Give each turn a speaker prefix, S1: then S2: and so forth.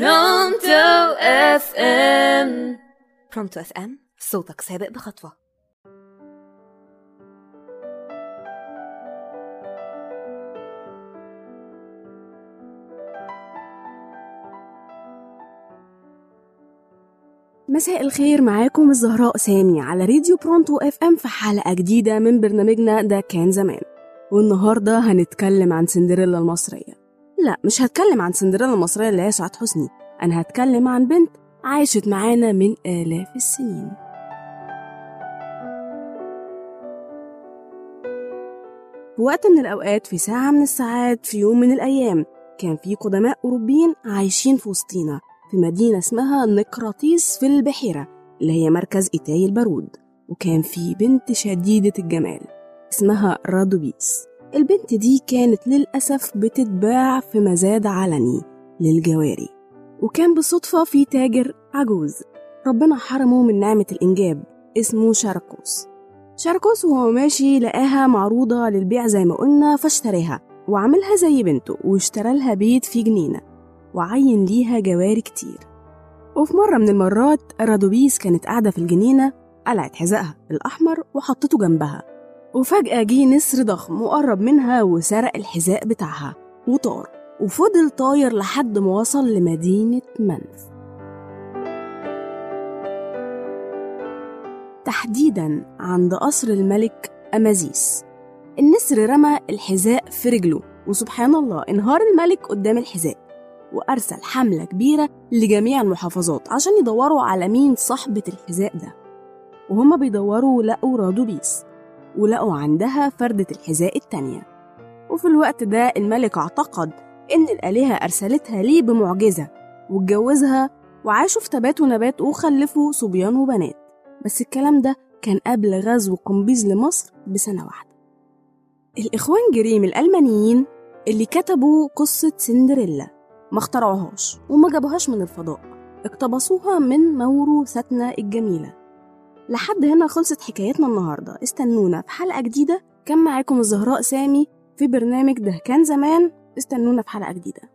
S1: برونتو اف ام
S2: برونتو اف ام صوتك سابق بخطوة. مساء الخير معاكم الزهراء سامي على راديو برونتو اف ام في حلقة جديدة من برنامجنا ده كان زمان. والنهاردة هنتكلم عن سندريلا المصرية. لا مش هتكلم عن سندريلا المصرية اللي هي سعاد حسني. أنا هتكلم عن بنت عاشت معانا من آلاف السنين. في وقت من الأوقات في ساعة من الساعات في يوم من الأيام كان في قدماء أوروبيين عايشين في وسطينا في مدينة اسمها نقراطيس في البحيرة اللي هي مركز إيتاي البارود. وكان في بنت شديدة الجمال اسمها رادوبيس. البنت دي كانت للأسف بتتباع في مزاد علني للجواري وكان بالصدفة في تاجر عجوز. ربنا حرمه من نعمة الإنجاب اسمه شاركوس شاركوس وهو ماشي لقاها معروضة للبيع زي ما قلنا فاشتراها وعملها زي بنته واشترى لها بيت في جنينة وعين ليها جواري كتير. وفي مرة من المرات رادوبيس كانت قاعدة في الجنينة قلعت حذائها الأحمر وحطته جنبها. وفجأة جه نسر ضخم وقرب منها وسرق الحذاء بتاعها وطار وفضل طاير لحد ما وصل لمدينة منف تحديدا عند قصر الملك أمازيس. النسر رمى الحذاء في رجله وسبحان الله انهار الملك قدام الحذاء وأرسل حملة كبيرة لجميع المحافظات عشان يدوروا على مين صاحبة الحذاء ده. وهما بيدوروا لقوا رادوبيس ولقوا عندها فردة الحذاء التانية. وفي الوقت ده الملك اعتقد إن الآلهة أرسلتها ليه بمعجزة واتجوزها وعاشوا في تبات ونبات وخلفوا صبيان وبنات. بس الكلام ده كان قبل غزو قمبيز لمصر بسنة واحدة. الإخوان جريم الألمانيين اللي كتبوا قصة سندريلا ما اخترعوهاش وما جابوهاش من الفضاء اقتبسوها من موروثاتنا الجميلة. لحد هنا خلصت حكايتنا النهاردة. استنونا في حلقة جديدة. كان معاكم الزهراء سامي في برنامج ده. كان زمان. استنونا في حلقة جديدة.